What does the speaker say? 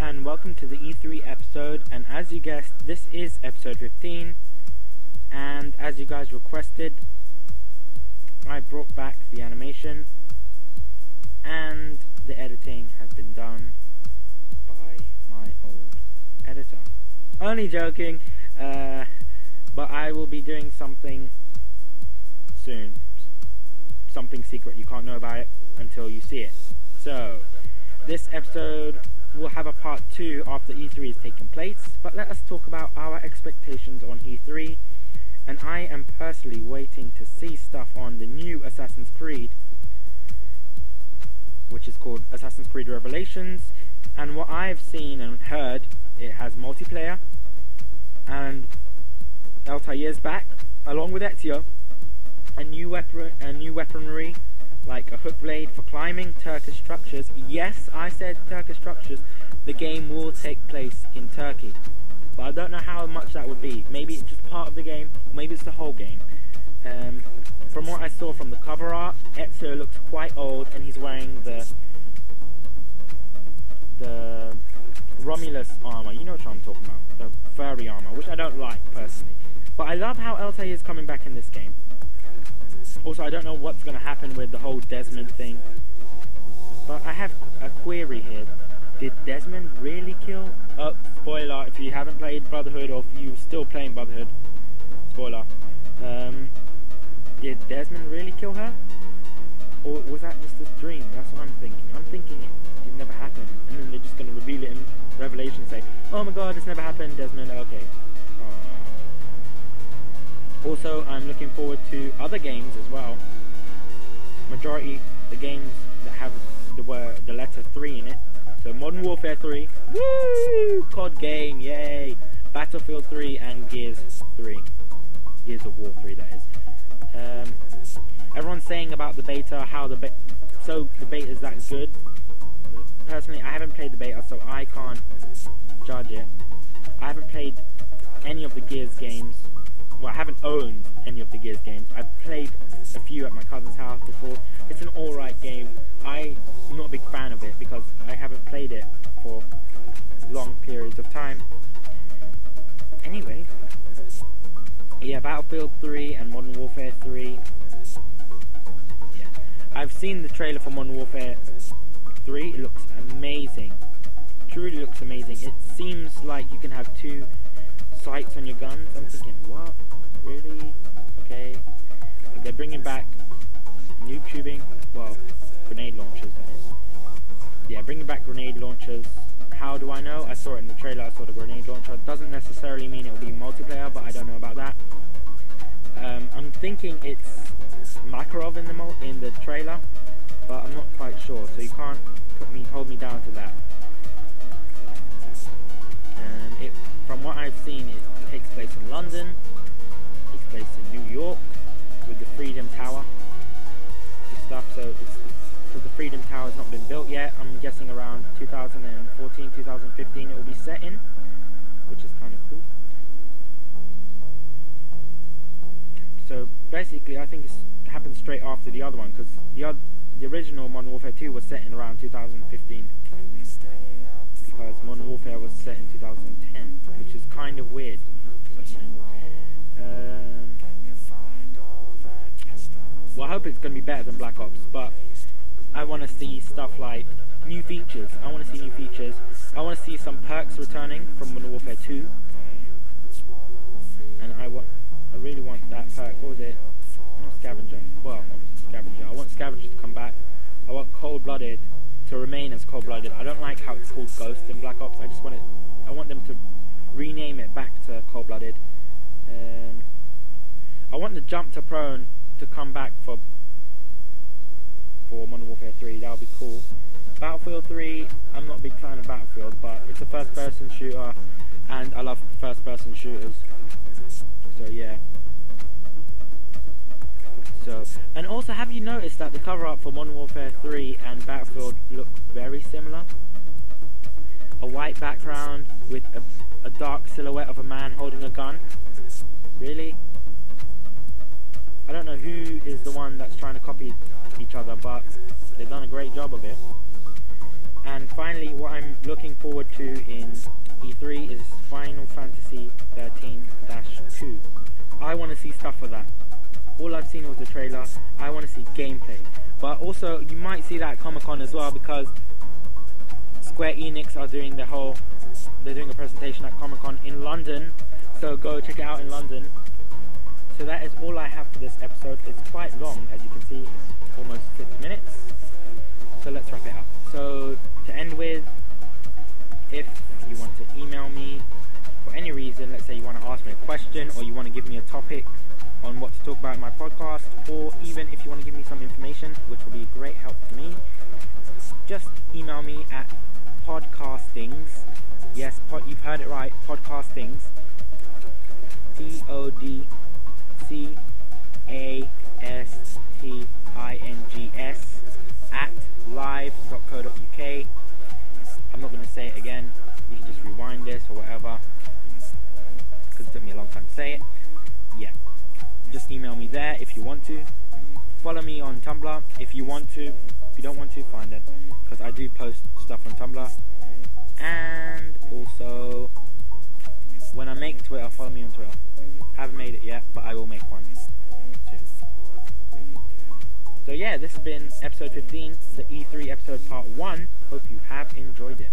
and welcome to the E3 episode. And as you guessed, this is episode 15. And as you guys requested, I brought back the animation, and the editing has been done by my old editor. Only joking, uh, but I will be doing something soon. Something secret, you can't know about it until you see it. So, this episode will have a part 2 after E3 has taken place, but let us talk about our expectations on E3. And I am personally waiting to see stuff on the new Assassin's Creed, which is called Assassin's Creed Revelations. And what I've seen and heard, it has multiplayer, and Altair's back, along with Ezio, a new weapon, a new weaponry like a hook blade for climbing Turkish structures. Yes, I said Turkish structures. The game will take place in Turkey. But I don't know how much that would be. Maybe it's just part of the game, maybe it's the whole game. Um, from what I saw from the cover art, Ezio looks quite old and he's wearing the the Romulus armor. You know what I'm talking about. The furry armor, which I don't like personally. But I love how Altair is coming back in this game. Also, I don't know what's going to happen with the whole Desmond thing. But I have a query here. Did Desmond really kill? Oh, spoiler, if you haven't played Brotherhood or if you're still playing Brotherhood. Spoiler. Um, did Desmond really kill her? Or was that just a dream? That's what I'm thinking. I'm thinking it, it never happened. And then they're just going to reveal it in Revelation and say, oh my god, this never happened, Desmond, Also, I'm looking forward to other games as well. Majority the games that have the word the letter three in it. So Modern Warfare 3, woo, COD game, yay, Battlefield 3 and Gears 3, Gears of War 3 that is. Um, everyone's saying about the beta how the so the beta is that good. Personally, I haven't played the beta, so I can't judge it. I haven't played any of the Gears games well, I haven't owned any of the Gears games. I've played a few at my cousin's house before. It's an alright game. I'm not a big fan of it because I haven't played it for long periods of time. Anyway, yeah, Battlefield 3 and Modern Warfare 3. Yeah, I've seen the trailer for Modern Warfare 3. It looks amazing. Truly looks amazing. It seems like you can have two sights on your guns. I'm thinking, what? Really? Okay. They're bringing back noob tubing. Well, grenade launchers, that is. Yeah, bringing back grenade launchers. How do I know? I saw it in the trailer. I saw the grenade launcher. Doesn't necessarily mean it will be multiplayer, but I don't know about that. Um, I'm thinking it's Makarov in the in the trailer, but I'm not quite sure. So you can't put me hold me down to that. Um, it, from what I've seen, it takes place in London it takes place in New York with the Freedom Tower and stuff. So it's because the Freedom Tower has not been built yet. I'm guessing around 2014, 2015 it will be set in, which is kind of cool. So basically, I think it happened straight after the other one because the the original Modern Warfare 2 was set in around 2015 because Modern Warfare was set in 2010, hope it's going to be better than Black Ops, but I want to see stuff like new features. I want to see new features. I want to see some perks returning from Modern Warfare 2. And I want, I really want that perk. What was it? Not Scavenger. Well, Scavenger. I want Scavenger to come back. I want Cold Blooded to remain as Cold Blooded. I don't like how it's called Ghost in Black Ops. I just want it. I want them to rename it back to Cold Blooded. Um, I want the jump to prone to come back for for Modern Warfare 3. That would be cool. Battlefield 3, I'm not a big fan of Battlefield, but it's a first-person shooter, and I love first-person shooters. So yeah. So, and also, have you noticed that the cover art for Modern Warfare 3 and Battlefield look very similar? A white background with a, a dark silhouette of a man holding a gun. Really? Who is the one that's trying to copy each other, but they've done a great job of it. And finally, what I'm looking forward to in E3 is Final Fantasy 13-2. I want to see stuff for that. All I've seen was the trailer. I want to see gameplay. But also, you might see that at Comic Con as well because Square Enix are doing the whole. They're doing a presentation at Comic Con in London. So go check it out in London. So that is all I have for this episode. It's quite long, as you can see. It's almost six minutes. So let's wrap it up. So to end with, if you want to email me for any reason, let's say you want to ask me a question or you want to give me a topic on what to talk about in my podcast, or even if you want to give me some information, which will be a great help to me, just email me at podcastings. Yes, pod, you've heard it right, podcastings. T O D C A S T I N G S at live.co.uk. I'm not going to say it again. You can just rewind this or whatever. Because it took me a long time to say it. Yeah. Just email me there if you want to. Follow me on Tumblr if you want to. If you don't want to, fine then. Because I do post stuff on Tumblr. And also, when I make Twitter, follow me on Twitter. Haven't made it yet, but I will make one soon. So yeah, this has been episode 15, the E3 episode part 1. Hope you have enjoyed it.